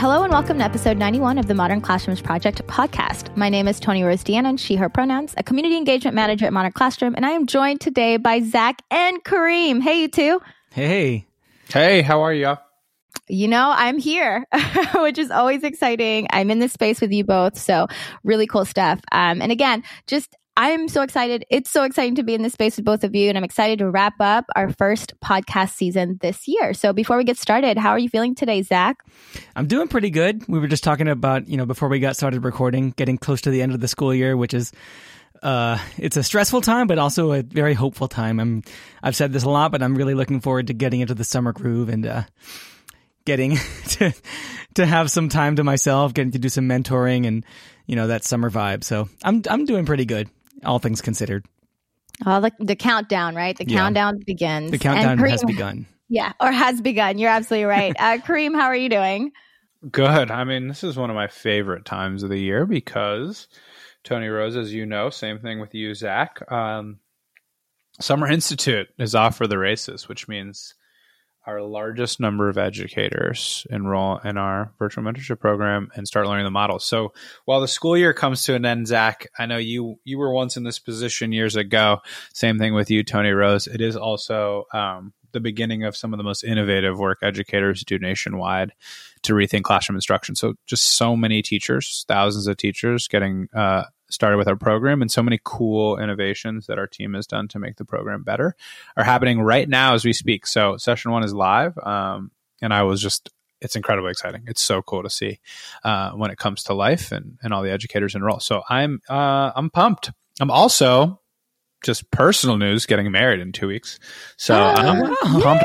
Hello and welcome to episode 91 of the Modern Classrooms Project podcast. My name is Toni Rose Deanon, she, her pronouns, a community engagement manager at Modern Classroom, and I am joined today by Zach and Kareem. Hey, you two. Hey. Hey, how are you? You know, I'm here, which is always exciting. I'm in this space with you both. So, really cool stuff. Um, and again, just I'm so excited. It's so exciting to be in this space with both of you. And I'm excited to wrap up our first podcast season this year. So before we get started, how are you feeling today, Zach? I'm doing pretty good. We were just talking about, you know, before we got started recording, getting close to the end of the school year, which is uh, it's a stressful time, but also a very hopeful time. I'm, I've said this a lot, but I'm really looking forward to getting into the summer groove and, uh, getting to, to have some time to myself, getting to do some mentoring and, you know, that summer vibe. So I'm, I'm doing pretty good all things considered. Oh, the, the countdown, right? The yeah. countdown begins. The countdown Kareem, has begun. Yeah, or has begun. You're absolutely right. Uh, Kareem, how are you doing? Good. I mean, this is one of my favorite times of the year because Toni Rose, as you know, same thing with you, Zach. Um, Summer Institute is off for the races, which means our largest number of educators enroll in our virtual mentorship program and start learning the model. So while the school year comes to an end, Zach, I know you you were once in this position years ago. Same thing with you, Toni Rose. It is also um, the beginning of some of the most innovative work educators do nationwide to rethink classroom instruction. So just so many teachers, thousands of teachers getting uh, started with our program and so many cool innovations that our team has done to make the program better are happening right now as we speak. So session one is live. Um, and I was just, it's incredibly exciting. It's so cool to see uh, when it comes to life and, and all the educators enroll. So I'm, uh, I'm pumped. I'm also just personal news getting married in two weeks. So oh, I'm wow. pumped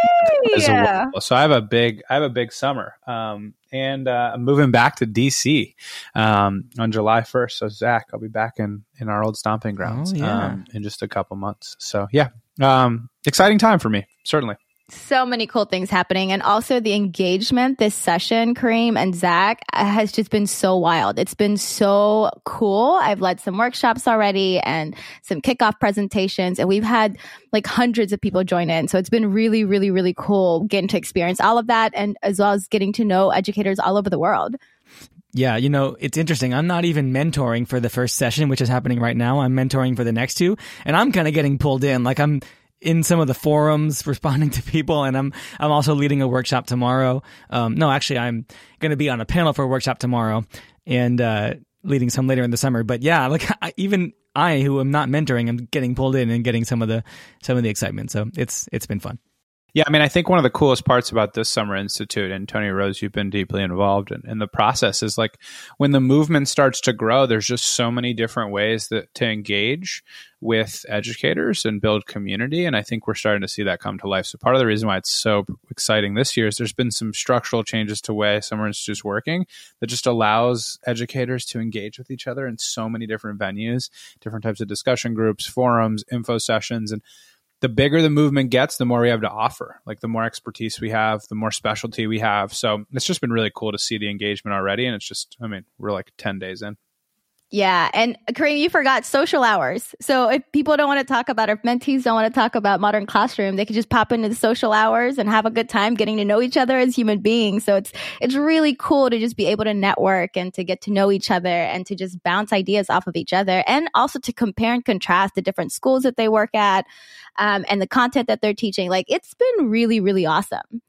yeah. well. So I have a big, I have a big summer. Um, and uh, I'm moving back to DC um, on July 1st. So Zach, I'll be back in in our old stomping grounds oh, yeah. um, in just a couple months. So yeah, um, exciting time for me, certainly so many cool things happening. And also the engagement this session, Kareem and Zach, has just been so wild. It's been so cool. I've led some workshops already and some kickoff presentations, and we've had like hundreds of people join in. So it's been really, really, really cool getting to experience all of that and as well as getting to know educators all over the world. Yeah, you know, it's interesting. I'm not even mentoring for the first session, which is happening right now. I'm mentoring for the next two, and I'm kind of getting pulled in. Like I'm in some of the forums responding to people and I'm I'm also leading a workshop tomorrow. Um, no, actually I'm going to be on a panel for a workshop tomorrow and uh, leading some later in the summer. But yeah, like I, even I who am not mentoring, I'm getting pulled in and getting some of the some of the excitement. So it's it's been fun. Yeah, I mean, I think one of the coolest parts about this Summer Institute, and Toni Rose, you've been deeply involved in, in, the process, is like when the movement starts to grow, there's just so many different ways that to engage with educators and build community. And I think we're starting to see that come to life. So part of the reason why it's so exciting this year is there's been some structural changes to way Summer Institute's working that just allows educators to engage with each other in so many different venues, different types of discussion groups, forums, info sessions, and the bigger the movement gets, the more we have to offer. Like the more expertise we have, the more specialty we have. So it's just been really cool to see the engagement already. And it's just, I mean, we're like 10 days in. Yeah. And Kareem, you forgot social hours. So if people don't want to talk about, or mentees don't want to talk about modern classroom, they can just pop into the social hours and have a good time getting to know each other as human beings. So it's, it's really cool to just be able to network and to get to know each other and to just bounce ideas off of each other and also to compare and contrast the different schools that they work at um, and the content that they're teaching. Like it's been really, really awesome.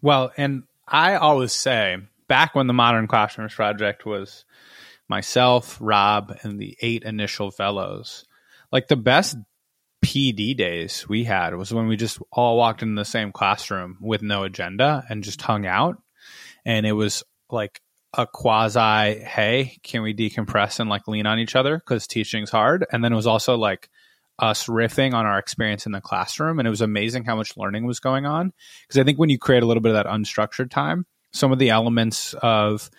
Well, and I always say back when the Modern Classrooms Project was myself, Rob, and the eight initial fellows. Like the best PD days we had was when we just all walked in the same classroom with no agenda and just hung out. And it was like a quasi, hey, can we decompress and like lean on each other because teaching's hard? And then it was also like us riffing on our experience in the classroom. And it was amazing how much learning was going on. Because I think when you create a little bit of that unstructured time, some of the elements of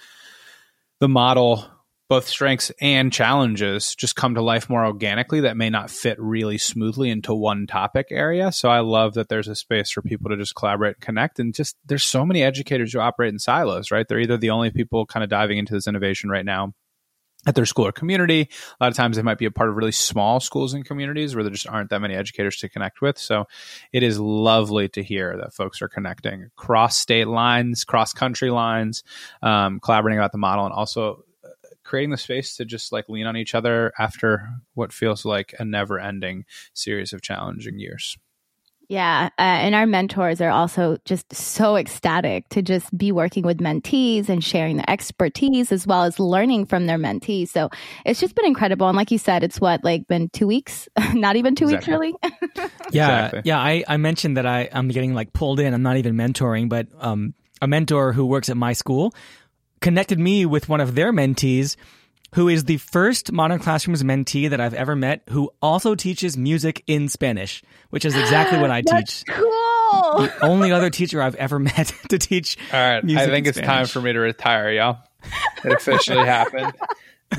the model both strengths and challenges just come to life more organically that may not fit really smoothly into one topic area. So I love that there's a space for people to just collaborate and connect. And just there's so many educators who operate in silos, right? They're either the only people kind of diving into this innovation right now at their school or community. A lot of times they might be a part of really small schools and communities where there just aren't that many educators to connect with. So it is lovely to hear that folks are connecting across state lines, cross country lines, um, collaborating about the model, and also creating the space to just like lean on each other after what feels like a never ending series of challenging years. Yeah. Uh, and our mentors are also just so ecstatic to just be working with mentees and sharing their expertise as well as learning from their mentees. So it's just been incredible. And like you said, it's what, like been two weeks? not even two exactly. weeks, really? yeah. Exactly. Yeah. I, I mentioned that I, I'm getting like pulled in. I'm not even mentoring, but um, a mentor who works at my school connected me with one of their mentees who is the first Modern Classrooms mentee that I've ever met who also teaches music in Spanish, which is exactly what I teach. Cool. The only other teacher I've ever met to teach. All right, I think it's Spanish. time for me to retire, y'all. It officially happened.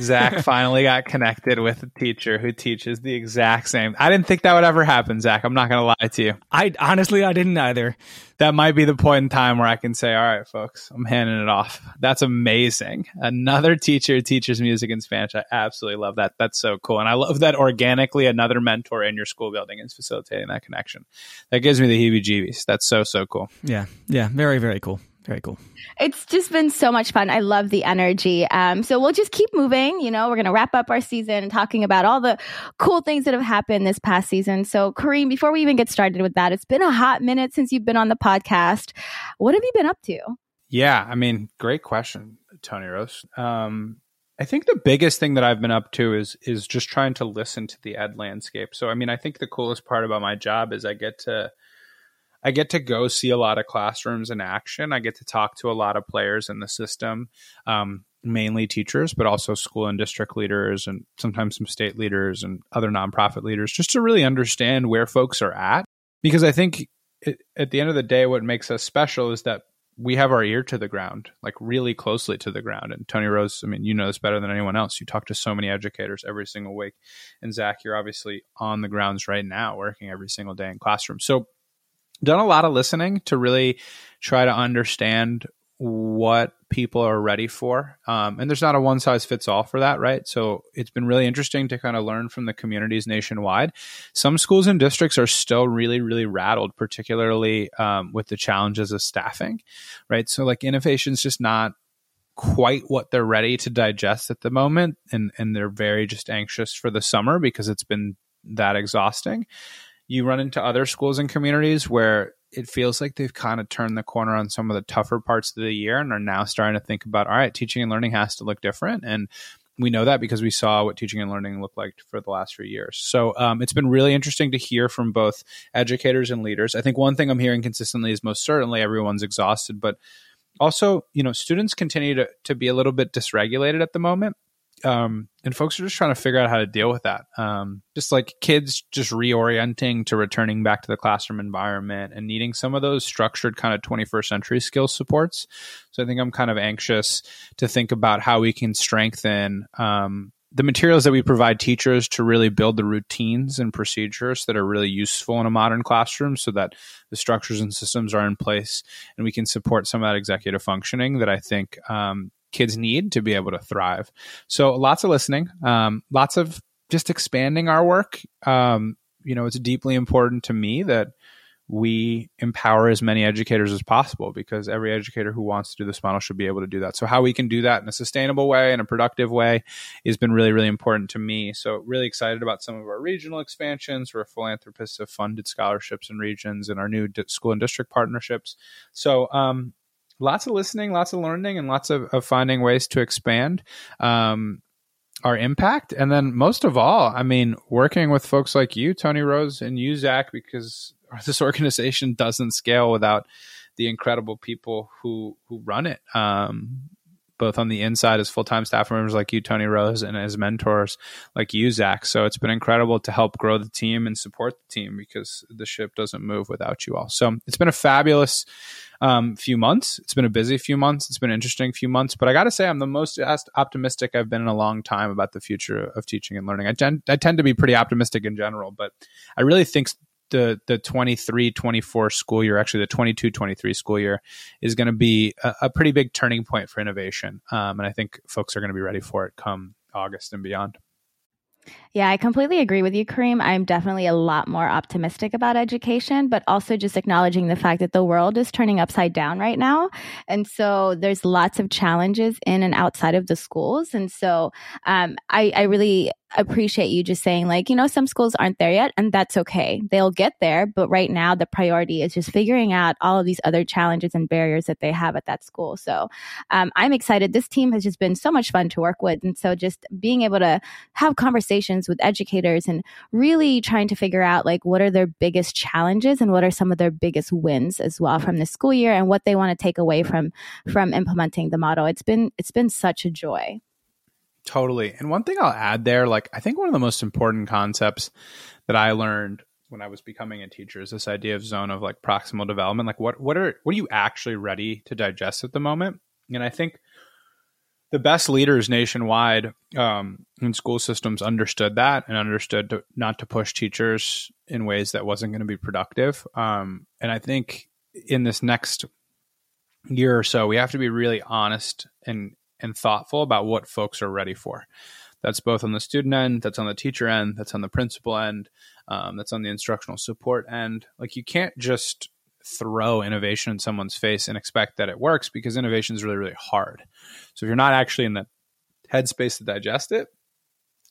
Zach finally got connected with a teacher who teaches the exact same. I didn't think that would ever happen, Zach. I'm not going to lie to you. I honestly, I didn't either. That might be the point in time where I can say, all right, folks, I'm handing it off. That's amazing. Another teacher teaches music in Spanish. I absolutely love that. That's so cool. And I love that organically another mentor in your school building is facilitating that connection. That gives me the heebie jeebies. That's so, so cool. Yeah. Yeah. Very, very cool. Very cool. It's just been so much fun. I love the energy. Um, so we'll just keep moving. You know, we're going to wrap up our season talking about all the cool things that have happened this past season. So, Kareem, before we even get started with that, it's been a hot minute since you've been on the podcast. What have you been up to? Yeah, I mean, great question, Toni Rose. Um, I think the biggest thing that I've been up to is is just trying to listen to the ed landscape. So, I mean, I think the coolest part about my job is I get to I get to go see a lot of classrooms in action. I get to talk to a lot of players in the system, um, mainly teachers, but also school and district leaders, and sometimes some state leaders and other nonprofit leaders, just to really understand where folks are at. Because I think it, at the end of the day, what makes us special is that we have our ear to the ground, like really closely to the ground. And Toni Rose, I mean, you know this better than anyone else. You talk to so many educators every single week. And Zach, you're obviously on the grounds right now, working every single day in classrooms. So done a lot of listening to really try to understand what people are ready for. Um, and there's not a one size fits all for that, right? So it's been really interesting to kind of learn from the communities nationwide. Some schools and districts are still really, really rattled, particularly um, with the challenges of staffing, right? So like innovation is just not quite what they're ready to digest at the moment. And, and they're very just anxious for the summer because it's been that exhausting you run into other schools and communities where it feels like they've kind of turned the corner on some of the tougher parts of the year and are now starting to think about all right teaching and learning has to look different and we know that because we saw what teaching and learning looked like for the last few years. So um, it's been really interesting to hear from both educators and leaders. I think one thing I'm hearing consistently is most certainly everyone's exhausted, but also, you know, students continue to, to be a little bit dysregulated at the moment um, and folks are just trying to figure out how to deal with that. Um, just like kids just reorienting to returning back to the classroom environment and needing some of those structured kind of 21st century skill supports. So I think I'm kind of anxious to think about how we can strengthen um, the materials that we provide teachers to really build the routines and procedures that are really useful in a modern classroom so that the structures and systems are in place and we can support some of that executive functioning that I think um, kids need to be able to thrive. So lots of listening, um, lots of just expanding our work. Um, you know, it's deeply important to me that we empower as many educators as possible because every educator who wants to do this model should be able to do that. So how we can do that in a sustainable way and a productive way has been really, really important to me. So really excited about some of our regional expansions where philanthropists have funded scholarships in regions and our new school and district partnerships. So um, lots of listening, lots of learning, and lots of, of finding ways to expand um, our impact. And then most of all, I mean, working with folks like you, Toni Rose, and you, Zach, because this organization doesn't scale without the incredible people who who run it. Um, both on the inside as full time staff members like you, Toni Rose, and as mentors like you, Zach. So it's been incredible to help grow the team and support the team because the ship doesn't move without you all. So it's been a fabulous um, few months. It's been a busy few months. It's been interesting few months, but I got to say, I'm the most optimistic I've been in a long time about the future of teaching and learning. I tend, I tend to be pretty optimistic in general, but I really think the the 23 24 school year actually the 22 23 school year is going to be a, a, pretty big turning point for innovation um, and i think folks are going to be ready for it come august and beyond yeah, I completely agree with you, Kareem. I'm definitely a lot more optimistic about education, but also just acknowledging the fact that the world is turning upside down right now. And so there's lots of challenges in and outside of the schools. And so um, I, I really appreciate you just saying like you know some schools aren't there yet and that's okay they'll get there but right now the priority is just figuring out all of these other challenges and barriers that they have at that school so um, i'm excited this team has just been so much fun to work with and so just being able to have conversations with educators and really trying to figure out like what are their biggest challenges and what are some of their biggest wins as well from the school year and what they want to take away from from implementing the model it's been it's been such a joy Totally. And one thing I'll add there, like I think one of the most important concepts that I learned when I was becoming a teacher is this idea of zone of like proximal development. Like what what are what are you actually ready to digest at the moment? And I think the best leaders nationwide um, in school systems understood that and understood to, not to push teachers in ways that wasn't going to be productive. Um, and I think in this next year or so, we have to be really honest and and thoughtful about what folks are ready for. That's both on the student end, that's on the teacher end, that's on the principal end, um, that's on the instructional support end. Like you can't just throw innovation in someone's face and expect that it works because innovation is really, really hard. So if you're not actually in the headspace to digest it,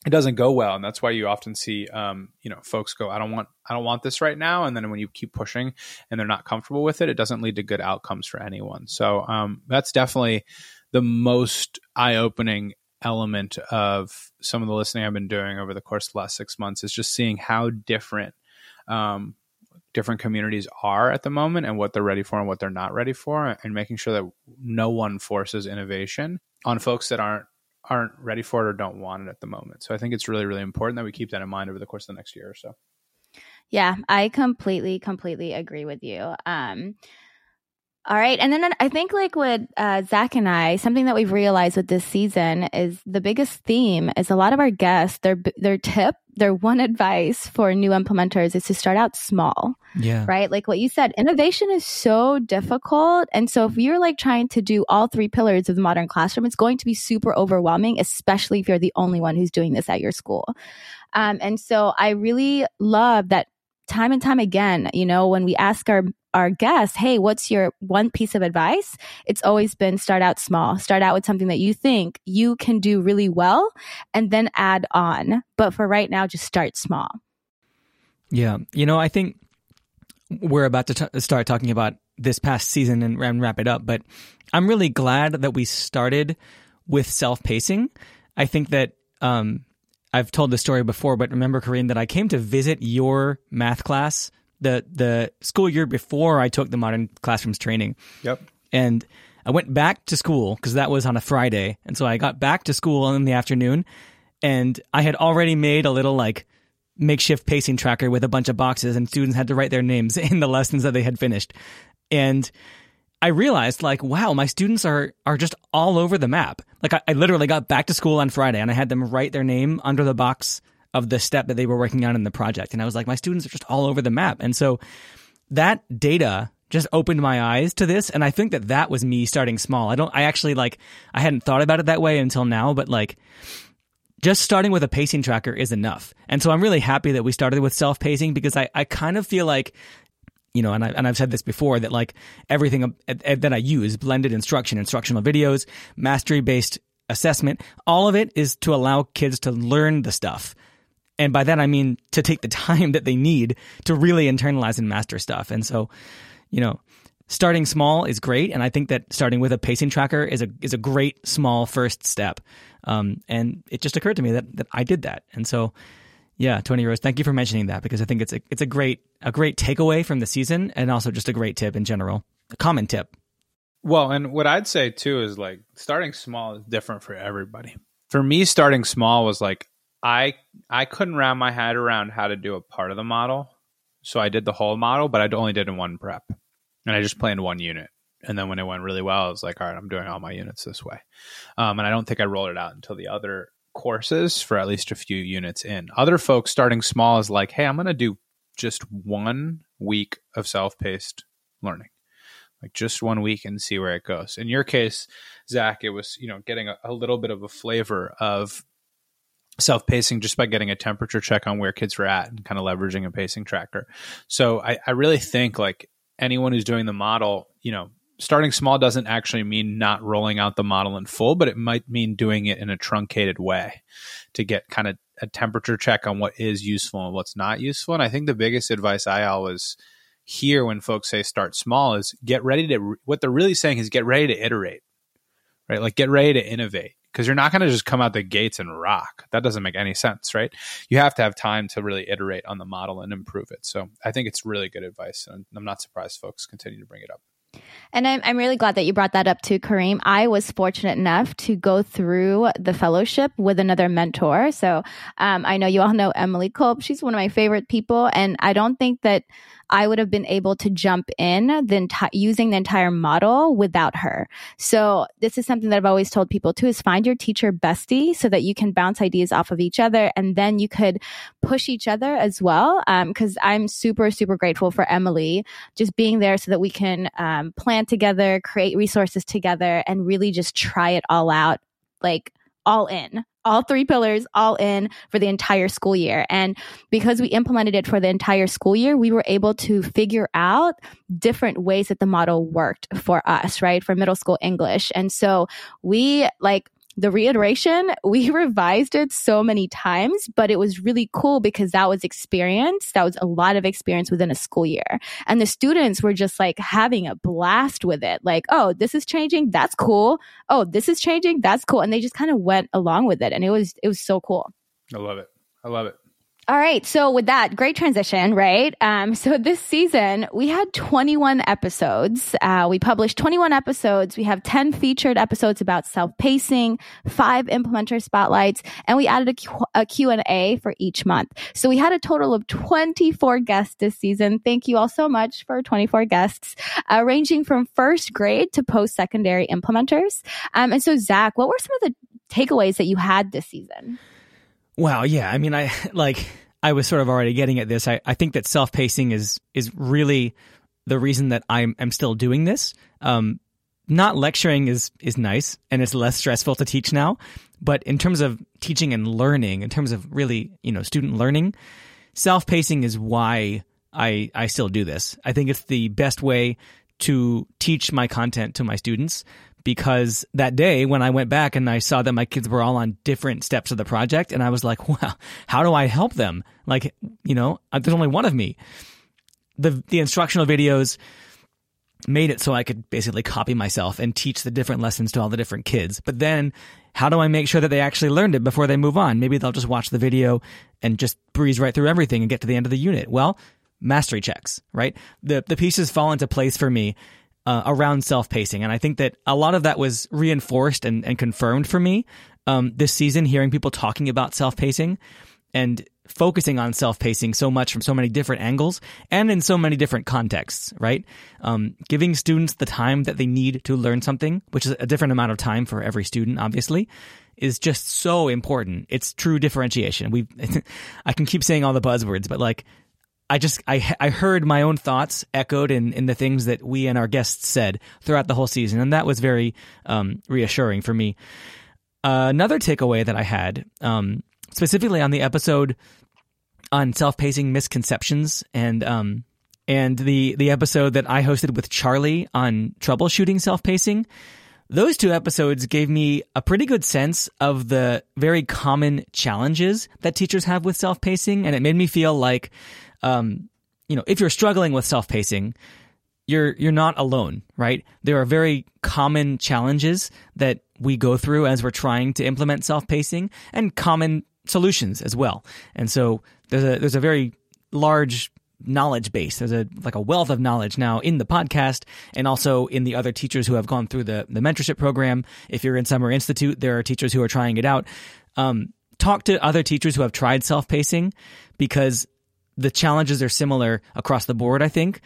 it doesn't go well, and that's why you often see, um, you know, folks go, "I don't want, I don't want this right now," and then when you keep pushing and they're not comfortable with it, it doesn't lead to good outcomes for anyone. So um, that's definitely the most eye opening element of some of the listening I've been doing over the course of the last six months is just seeing how different um, different communities are at the moment and what they're ready for and what they're not ready for, and making sure that no one forces innovation on folks that aren't aren't ready for it or don't want it at the moment. So I think it's really really important that we keep that in mind over the course of the next year or so. Yeah, I completely completely agree with you. Um, all right. And then I think like with uh, Zach and I, something that we've realized with this season is the biggest theme is a lot of our guests, their, their tip, their one advice for new implementers is to start out small. Yeah. Right. Like what you said, innovation is so difficult. And so if you're like trying to do all three pillars of the modern classroom, it's going to be super overwhelming, especially if you're the only one who's doing this at your school. Um, and so I really love that time and time again, you know, when we ask our our guests, hey, what's your one piece of advice? It's always been start out small. Start out with something that you think you can do really well and then add on. But for right now, just start small. Yeah. You know, I think we're about to t- start talking about this past season and, and wrap it up, but I'm really glad that we started with self pacing. I think that um, I've told this story before, but remember, Kareem, that I came to visit your math class the the school year before I took the modern classrooms training. Yep. And I went back to school because that was on a Friday, and so I got back to school in the afternoon, and I had already made a little like makeshift pacing tracker with a bunch of boxes, and students had to write their names in the lessons that they had finished, and I realized like, wow, my students are are just all over the map. Like I, I, literally got back to school on Friday and I had them write their name under the box of the step that they were working on in the project. And I was like, my students are just all over the map. And so that data just opened my eyes to this. And I think that that was me starting small. I don't, I actually like, I hadn't thought about it that way until now, but like, just starting with a pacing tracker is enough. And so I'm really happy that we started with self pacing because I, I kind of feel like you know, and, I, and I've said this before that like everything that I use, blended instruction, instructional videos, mastery based assessment, all of it is to allow kids to learn the stuff. And by that, I mean to take the time that they need to really internalize and master stuff. And so, you know, starting small is great. And I think that starting with a pacing tracker is a, is a great small first step. Um, and it just occurred to me that, that I did that. And so, yeah, Toni Rose, thank you for mentioning that because I think it's a it's a great a great takeaway from the season and also just a great tip in general, a common tip. Well, and what I'd say too is like starting small is different for everybody. For me, starting small was like I I couldn't wrap my head around how to do a part of the model, so I did the whole model, but I only did in one prep, and I just planned one unit. And then when it went really well, I was like, all right, I'm doing all my units this way. Um, and I don't think I rolled it out until the other courses for at least a few units in. Other folks starting small is like, hey, I'm going to do just one week of self paced learning like just one week and see where it goes. In your case, Zach, it was you know getting a, a little bit of a flavor of self pacing just by getting a temperature check on where kids were at and kind of leveraging a pacing tracker. So I, I really think like anyone who's doing the model, you know, starting small doesn't actually mean not rolling out the model in full, but it might mean doing it in a truncated way to get kind of a temperature check on what is useful and what's not useful. And I think the biggest advice I always hear when folks say start small is get ready to what they're really saying is get ready to iterate right? Like get ready to innovate because you're not going to just come out the gates and rock. That doesn't make any sense right? You have to have time to really iterate on the model and improve it. So i think it's really good advice and i'm not surprised folks continue to bring it up and I'm, I'm really glad that you brought that up too, Kareem. I was fortunate enough to go through the fellowship with another mentor. So um, I know you all know Emily Culp. She's one of my favorite people. And I don't think that I would have been able to jump in the enti- using the entire model without her. So this is something that I've always told people too is find your teacher bestie so that you can bounce ideas off of each other and then you could push each other as well. Um, cause I'm super, super grateful for Emily just being there so that we can, um, plan together, create resources together and really just try it all out. Like all in all three pillars all in for the entire school year. And because we implemented it for the entire school year, we were able to figure out different ways that the model worked for us, right? For middle school English. And so we like the reiteration, we revised it so many times, but it was really cool because that was experience. That was a lot of experience within a school year. And the students were just like having a blast with it. Like, oh, this is changing. That's cool. Oh, this is changing. That's cool. And they just kind of went along with it. And it was, it was so cool. I love it. I love it. All right. So with that, great transition, right? Um, so this season we had 21 episodes. Uh, we published 21 episodes. We have 10 featured episodes about self-pacing, five implementer spotlights, and we added a, Q- a Q&A for each month. So we had a total of 24 guests this season. Thank you all so much for 24 guests, uh, ranging from first grade to post-secondary implementers. Um, and so Zach, what were some of the takeaways that you had this season? Wow, yeah. I mean, I like I was sort of already getting at this. I, I think that self pacing is is really the reason that I'm I'm still doing this. Um, not lecturing is is nice and it's less stressful to teach now, but in terms of teaching and learning, in terms of really you know student learning, self pacing is why I I still do this. I think it's the best way to teach my content to my students because that day when I went back and I saw that my kids were all on different steps of the project, and I was like, "Wow, how do I help them?" Like, you know, uh, there's only one of me. The the instructional videos made it so I could basically copy myself and teach the different lessons to all the different kids. But then how do I make sure that they actually learned it before they move on? Maybe they'll just watch the video and just breeze right through everything and get to the end of the unit. Well, mastery checks, right? The the pieces fall into place for me uh, around self pacing. And I think that a lot of that was reinforced and, and confirmed for me um, this season, hearing people talking about self pacing and focusing on self pacing so much from so many different angles and in so many different contexts, right? Um, giving students the time that they need to learn something, which is a different amount of time for every student, obviously, is just so important. It's true differentiation. We, I can keep saying all the buzzwords, but like I just I I heard my own thoughts echoed in in the things that we and our guests said throughout the whole season, and that was very um, reassuring for me. Uh, another takeaway that I had, um, specifically on the episode on self pacing misconceptions and um, and the the episode that I hosted with Charlie on troubleshooting self pacing. Those two episodes gave me a pretty good sense of the very common challenges that teachers have with self pacing, and it made me feel like um, you know, if you're struggling with self pacing, you're you're not alone, right? There are very common challenges that we go through as we're trying to implement self pacing, and common solutions as well. And so there's a there's a very large knowledge base. There's a like a wealth of knowledge now in the podcast and also in the other teachers who have gone through the the mentorship program. If you're in Summer Institute, there are teachers who are trying it out. Um, talk to other teachers who have tried self pacing because the challenges are similar across the board. I think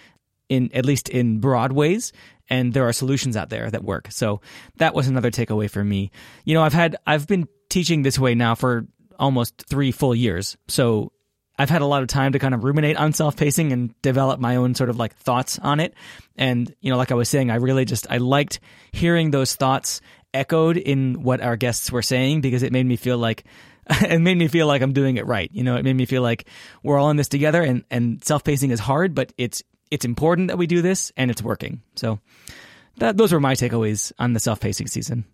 in at least in broad ways and there are solutions out there that work. So that was another takeaway for me. You know, I've had I've been teaching this way now for almost 3 full years. So I've had a lot of time to kind of ruminate on self-pacing and develop my own sort of like thoughts on it. And you know, like I was saying, I really just I liked hearing those thoughts echoed in what our guests were saying because it made me feel like it made me feel like I'm doing it right. You know, it made me feel like we're all in this together and, and self-pacing is hard, but it's it's important that we do this and it's working. So that those were my takeaways on the self-pacing season.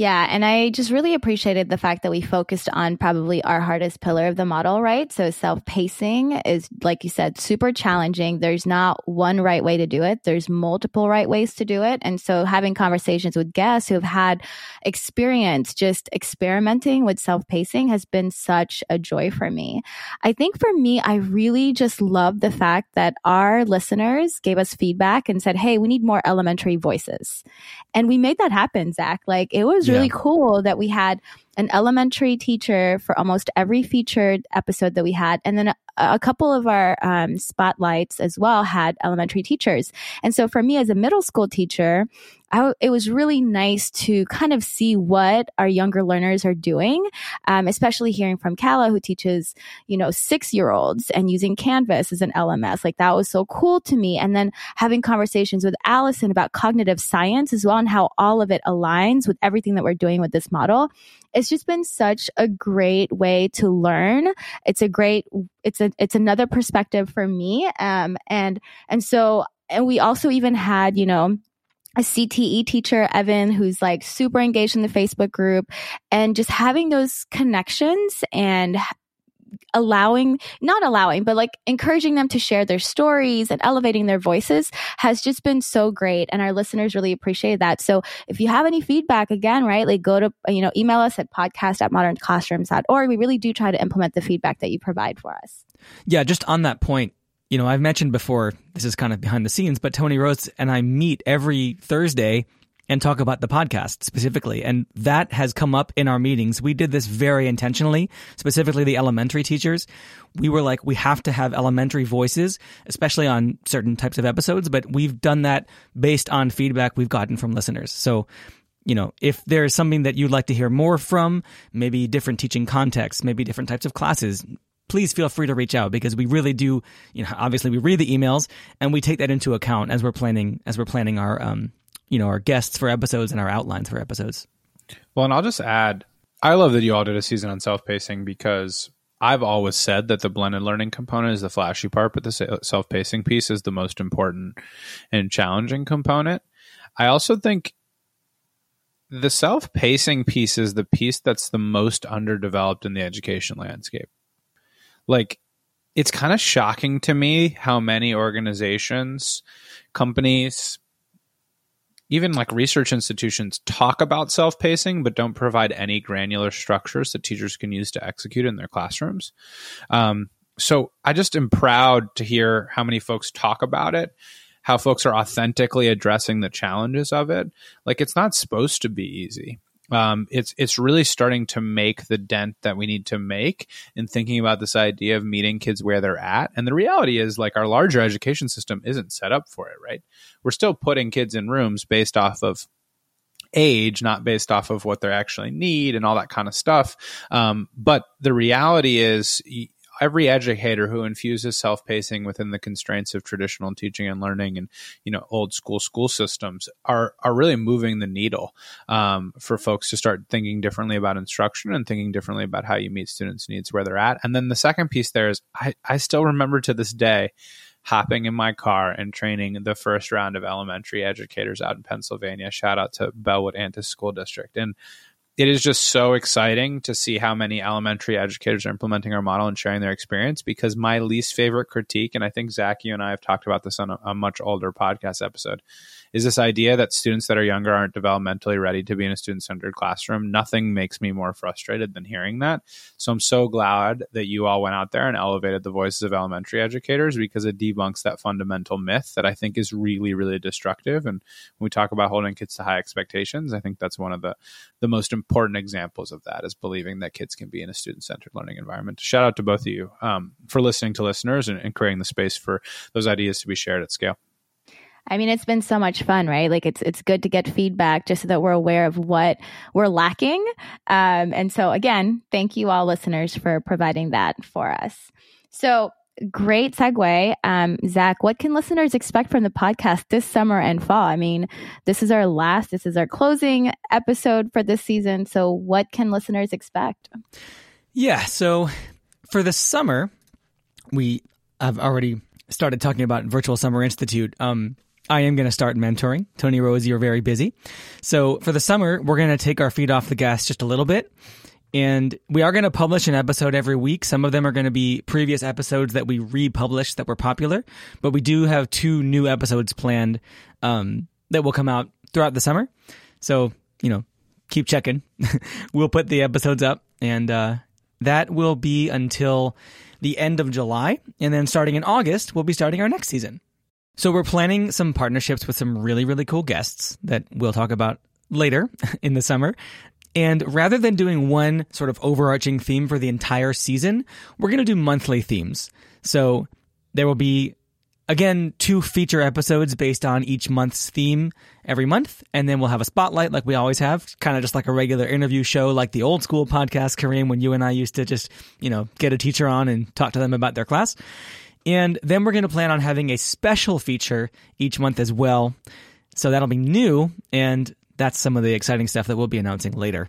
Yeah. And I just really appreciated the fact that we focused on probably our hardest pillar of the model, right? So self pacing is, like you said, super challenging. There's not one right way to do it. There's multiple right ways to do it. And so having conversations with guests who have had experience just experimenting with self pacing has been such a joy for me. I think for me, I really just love the fact that our listeners gave us feedback and said, Hey, we need more elementary voices. And we made that happen, Zach. Like it was really yeah. cool that we had an elementary teacher for almost every featured episode that we had. And then a, a couple of our um, spotlights as well had elementary teachers. And so for me as a middle school teacher, it was really nice to kind of see what our younger learners are doing, um, especially hearing from Kala, who teaches, you know, six year olds and using Canvas as an LMS. Like that was so cool to me. And then having conversations with Allison about cognitive science as well and how all of it aligns with everything that we're doing with this model it's just been such a great way to learn. It's a great, it's a, it's another perspective for me. Um, and, and so, and we also even had, you know, a CTE teacher, Evan, who's like super engaged in the Facebook group and just having those connections and allowing, not allowing, but like encouraging them to share their stories and elevating their voices has just been so great. And our listeners really appreciate that. So if you have any feedback, again, right, like go to, uh, you know, email us at podcast at modernclassrooms.org. We really do try to implement the feedback that you provide for us. Yeah, just on that point, you know, I've mentioned before, this is kind of behind the scenes, but Toni Rose and I meet every Thursday and talk about the podcast specifically. And that has come up in our meetings. We did this very intentionally, specifically the elementary teachers. We were like, we have to have elementary voices, especially on certain types of episodes, but we've done that based on feedback we've gotten from listeners. So, you know, if there's something that you'd like to hear more from, maybe different teaching contexts, maybe different types of classes, please feel free to reach out because we really do, you know, obviously we read the emails and we take that into account as we're planning as we're planning our um, you know, our guests for episodes and our outlines for episodes. Well, and I'll just add, I love that you all did a season on self pacing because I've always said that the blended learning component is the flashy part, but the self pacing piece is the most important and challenging component. I also think the self pacing piece is the piece that's the most underdeveloped in the education landscape. Like, it's kind of shocking to me how many organizations, companies, even like research institutions talk about self pacing, but don't provide any granular structures that teachers can use to execute in their classrooms. Um, so I just am proud to hear how many folks talk about it, how folks are authentically addressing the challenges of it. Like it's not supposed to be easy um, it's it's really starting to make the dent that we need to make in thinking about this idea of meeting kids where they're at. And the reality is, like our larger education system isn't set up for it. Right? We're still putting kids in rooms based off of age, not based off of what they actually need and all that kind of stuff. Um, but the reality is, every educator who infuses self-pacing within the constraints of traditional teaching and learning and you know old school school systems are are really moving the needle um, for folks to start thinking differently about instruction and thinking differently about how you meet students needs where they're at and then the second piece there is i, I still remember to this day hopping in my car and training the first round of elementary educators out in Pennsylvania. Shout out to Bellwood Antis School District. And it is just so exciting to see how many elementary educators are implementing our model and sharing their experience because my least favorite critique, and I think Zach, you and I have talked about this on a, a much older podcast episode, is this idea that students that are younger aren't developmentally ready to be in a student centered classroom. Nothing makes me more frustrated than hearing that. So I'm so glad that you all went out there and elevated the voices of elementary educators because it debunks that fundamental myth that I think is really, really destructive. And when we talk about holding kids to high expectations, I think that's one of the, the most important examples of that is believing that kids can be in a student centered learning environment. Shout out to both of you um, for listening to listeners and, and creating the space for those ideas to be shared at scale. I mean, it's been so much fun, right? Like it's it's good to get feedback just so that we're aware of what we're lacking. Um, and so, again, thank you all listeners for providing that for us. So, great segue, um, Zach. What can listeners expect from the podcast this summer and fall? I mean, this is our last, this is our closing episode for this season. So, what can listeners expect? Yeah. So, for the summer, we have already started talking about Virtual Summer Institute. Um, I am going to start mentoring. Toni Rose, you're very busy. So for the summer, we're going to take our feet off the gas just a little bit. And we are going to publish an episode every week. Some of them are going to be previous episodes that we republished that were popular, but we do have two new episodes planned um, that will come out throughout the summer. So, you know, keep checking. we'll put the episodes up, and uh, that will be until the end of July. And then starting in August, we'll be starting our next season. So we're planning some partnerships with some really, really cool guests that we'll talk about later in the summer. And rather than doing one sort of overarching theme for the entire season, we're going to do monthly themes. So there will be, again, two feature episodes based on each month's theme every month. And then we'll have a spotlight like we always have, kind of just like a regular interview show, like the old school podcast, Kareem, when you and I used to just, you know, get a teacher on and talk to them about their class. And then we're going to plan on having a special feature each month as well. So that'll be new. And that's some of the exciting stuff that we'll be announcing later.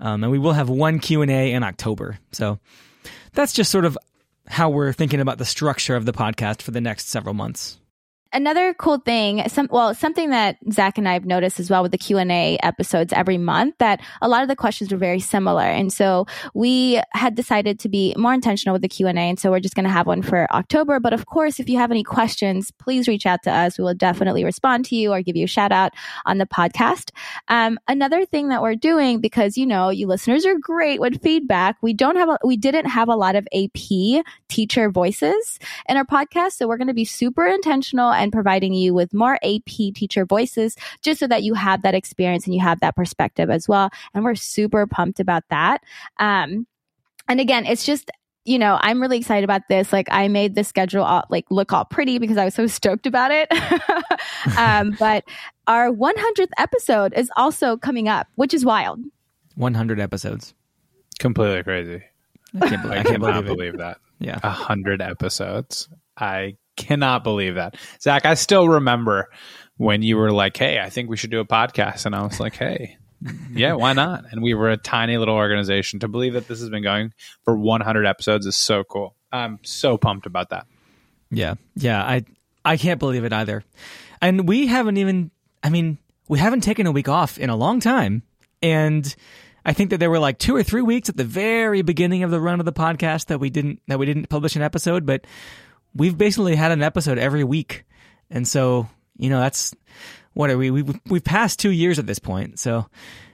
Um, and we will have one Q&A in October. So that's just sort of how we're thinking about the structure of the podcast for the next several months another cool thing some well something that zach and i have noticed as well with the q&a episodes every month that a lot of the questions were very similar. And so we had decided to be more intentional with the q&a and so we're just going to have one for october. But of course if you have any questions please reach out to us. We will definitely respond to you or give you a shout out on the podcast. Um, another thing that we're doing because you know you listeners are great with feedback we don't have a, we didn't have a lot of ap teacher voices in our podcast. So we're going to be super intentional and providing you with more AP teacher voices just so that you have that experience and you have that perspective as well. And we're super pumped about that. Um, and again, it's just you know, I'm really excited about this. Like, I made the schedule all, like look all pretty because I was so stoked about it. um, but our 100th episode is also coming up, which is wild. 100 episodes. Completely crazy. I can't, believe, I can't believe, believe that. Yeah, a hundred episodes. I cannot believe that. Zach, I still remember when you were like, Hey, I think we should do a podcast. And I was like, Hey, yeah, why not? And we were a tiny little organization. To believe that this has been going for 100 episodes is so cool. I'm so pumped about that. Yeah. Yeah. I, I can't believe it either. And we haven't even, I mean, we haven't taken a week off in a long time. And I think that there were like two or three weeks at the very beginning of the run of the podcast that we didn't, that we didn't publish an episode, but we've basically had an episode every week. And so, you know, that's what are we? We've, we've passed two years at this point. So,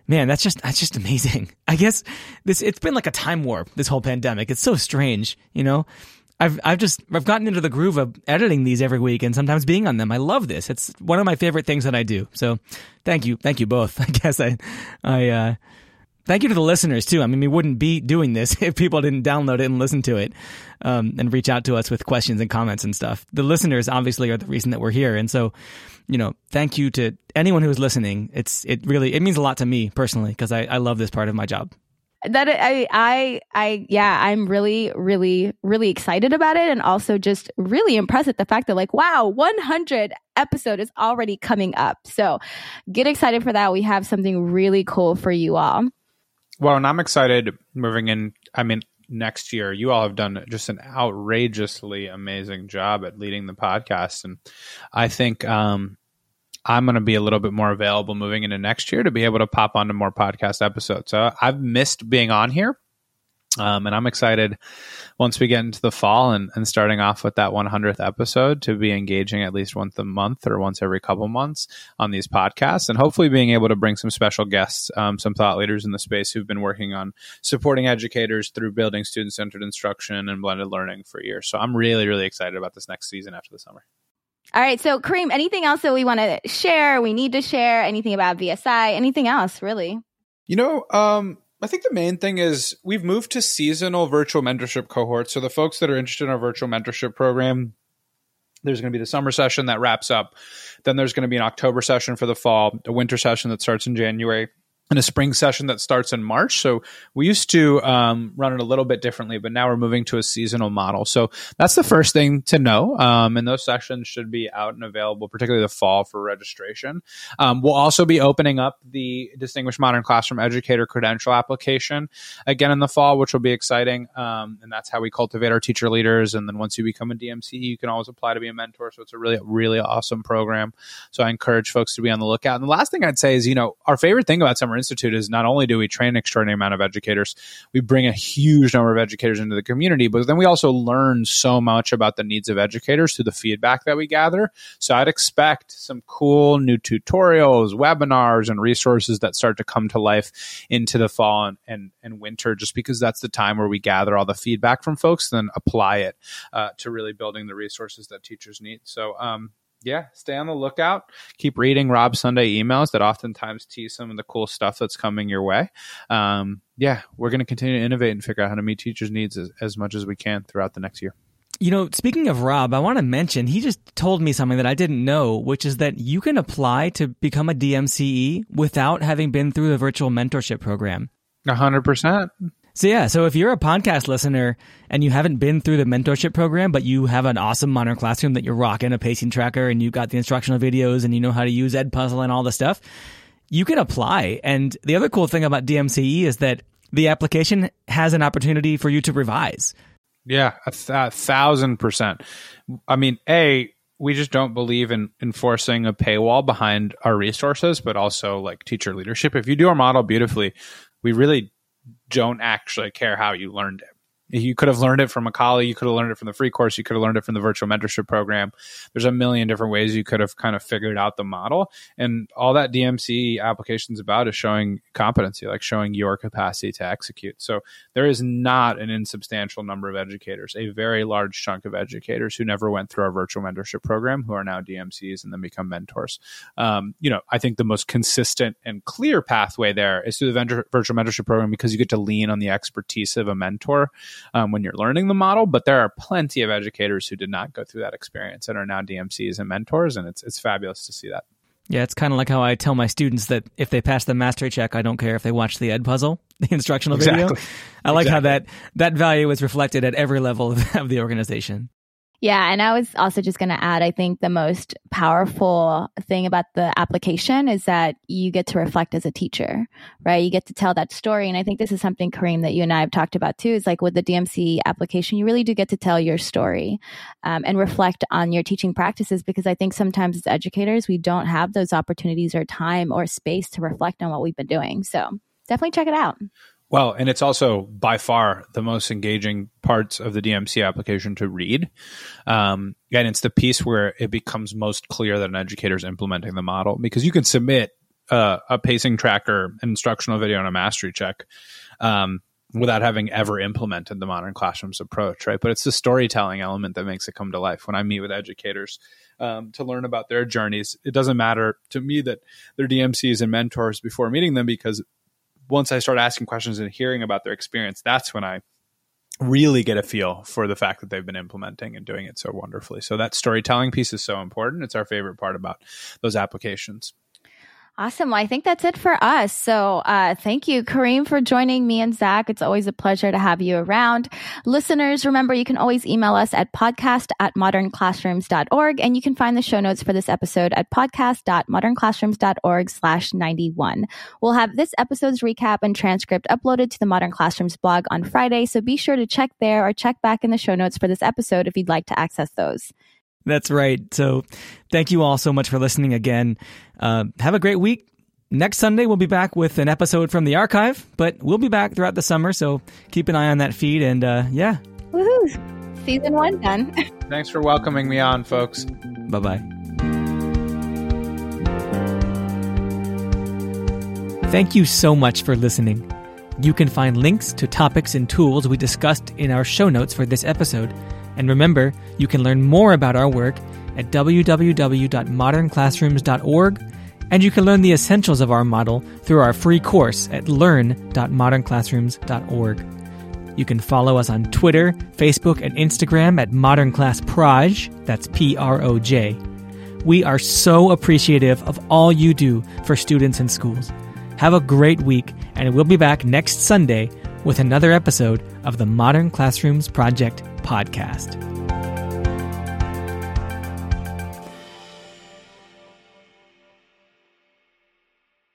man, that's just, that's just amazing. I guess this, it's been like a time warp, this whole pandemic. It's so strange, you know? I've, I've just, I've gotten into the groove of editing these every week and sometimes being on them. I love this. It's one of my favorite things that I do. So thank you. Thank you both. I guess I, I, uh, thank you to the listeners too. I mean, we wouldn't be doing this if people didn't download it and listen to it um, and reach out to us with questions and comments and stuff. The listeners obviously are the reason that we're here, and so you know, thank you to anyone who is listening. It's it really it means a lot to me personally because I, I love this part of my job that I, I, I, yeah, I'm really, really, really excited about it. And also just really impressed at the fact that like, wow, 100 episode is already coming up. So get excited for that. We have something really cool for you all. Well, and I'm excited moving in. I mean, next year, you all have done just an outrageously amazing job at leading the podcast, and I think um, I'm going to be a little bit more available moving into next year to be able to pop onto more podcast episodes. So I've missed being on here. Um, and I'm excited once we get into the fall and, and starting off with that 100th episode to be engaging at least once a month or once every couple months on these podcasts and hopefully being able to bring some special guests, um, some thought leaders in the space who've been working on supporting educators through building student centered instruction and blended learning for years. So I'm really, really excited about this next season after the summer. All right. So, Kareem, anything else that we want to share? We need to share anything about VSI? Anything else, really? You know, um, I think the main thing is we've moved to seasonal virtual mentorship cohorts. So the folks that are interested in our virtual mentorship program, there's going to be the summer session that wraps up. Then there's going to be an October session for the fall, a winter session that starts in January, and a spring session that starts in March. So we used to um, run it a little bit differently, but now we're moving to a seasonal model. So that's the first thing to know. Um, and those sessions should be out and available, particularly the fall for registration. Um, we'll also be opening up the Distinguished Modern Classroom Educator credential application again in the fall, which will be exciting. Um, and that's how we cultivate our teacher leaders. And then once you become a DMC, you can always apply to be a mentor. So it's a really, really awesome program. So I encourage folks to be on the lookout. And the last thing I'd say is, you know, our favorite thing about summer Institute is not only do we train an extraordinary amount of educators, we bring a huge number of educators into the community, but then we also learn so much about the needs of educators through the feedback that we gather. So I'd expect some cool new tutorials, webinars, and resources that start to come to life into the fall and, and, and winter, just because that's the time where we gather all the feedback from folks, then apply it uh, to really building the resources that teachers need. So, um, yeah, stay on the lookout. Keep reading Rob Sunday emails that oftentimes tease some of the cool stuff that's coming your way. Um, yeah, we're going to continue to innovate and figure out how to meet teachers' needs as, as much as we can throughout the next year. You know, speaking of Rob, I want to mention he just told me something that I didn't know, which is that you can apply to become a DMCE without having been through the virtual mentorship program. A hundred percent. So yeah, so if you're a podcast listener and you haven't been through the mentorship program, but you have an awesome modern classroom that you're rocking a pacing tracker and you got the instructional videos and you know how to use Edpuzzle and all the stuff, you can apply. And the other cool thing about DMCE is that the application has an opportunity for you to revise. Yeah, a, th- a thousand percent. I mean, a we just don't believe in enforcing a paywall behind our resources, but also like teacher leadership. If you do our model beautifully, we really don't actually care how you learned it. You could have learned it from a colleague. You could have learned it from the free course. You could have learned it from the virtual mentorship program. There's a million different ways you could have kind of figured out the model. And all that DMC application is about is showing competency, like showing your capacity to execute. So there is not an insubstantial number of educators, a very large chunk of educators who never went through our virtual mentorship program who are now DMCs and then become mentors. Um, you know, I think the most consistent and clear pathway there is through the virtual mentorship program because you get to lean on the expertise of a mentor um, when you're learning the model. But there are plenty of educators who did not go through that experience and are now DMCs and mentors, and it's it's fabulous to see that. Yeah, it's kind of like how I tell my students that if they pass the mastery check, I don't care if they watch the Edpuzzle, the instructional exactly. video. I like exactly. how that that value is reflected at every level of the organization. Yeah, and I was also just going to add I think the most powerful thing about the application is that you get to reflect as a teacher, right? You get to tell that story. And I think this is something, Kareem, that you and I have talked about too is like with the DMC application, you really do get to tell your story um, and reflect on your teaching practices because I think sometimes as educators, we don't have those opportunities or time or space to reflect on what we've been doing. So definitely check it out. Well, and it's also by far the most engaging parts of the DMC application to read. Um, and it's the piece where it becomes most clear that an educator is implementing the model because you can submit uh, a pacing tracker, an instructional video, and a mastery check um, without having ever implemented the modern classrooms approach, right? But it's the storytelling element that makes it come to life. When I meet with educators um, to learn about their journeys, it doesn't matter to me that they're DMCs and mentors before meeting them because once I start asking questions and hearing about their experience, that's when I really get a feel for the fact that they've been implementing and doing it so wonderfully. So that storytelling piece is so important. It's our favorite part about those applications. Awesome. Well, I think that's it for us. So, uh, thank you, Kareem, for joining me and Zach. It's always a pleasure to have you around. Listeners, remember you can always email us at podcast at modernclassrooms.org and you can find the show notes for this episode at podcast.modernclassrooms.org slash 91. We'll have this episode's recap and transcript uploaded to the Modern Classrooms blog on Friday. So be sure to check there or check back in the show notes for this episode if you'd like to access those. That's right. So thank you all so much for listening again. Uh, have a great week. next Sunday we'll be back with an episode from the archive, but we'll be back throughout the summer, so keep an eye on that feed. And uh, yeah, Woohoo! Season one done. Thanks for welcoming me on, folks. bye bye. Thank you so much for listening. You can find links to topics and tools we discussed in our show notes for this episode. And remember, you can learn more about our work at www.modernclassrooms.org, and you can learn the essentials of our model through our free course at learn.modernclassrooms.org. You can follow us on Twitter, Facebook, and Instagram at Modern Class Proj. That's P R O J. We are so appreciative of all you do for students and schools. Have a great week, and we'll be back next Sunday with another episode of the Modern Classrooms Project podcast.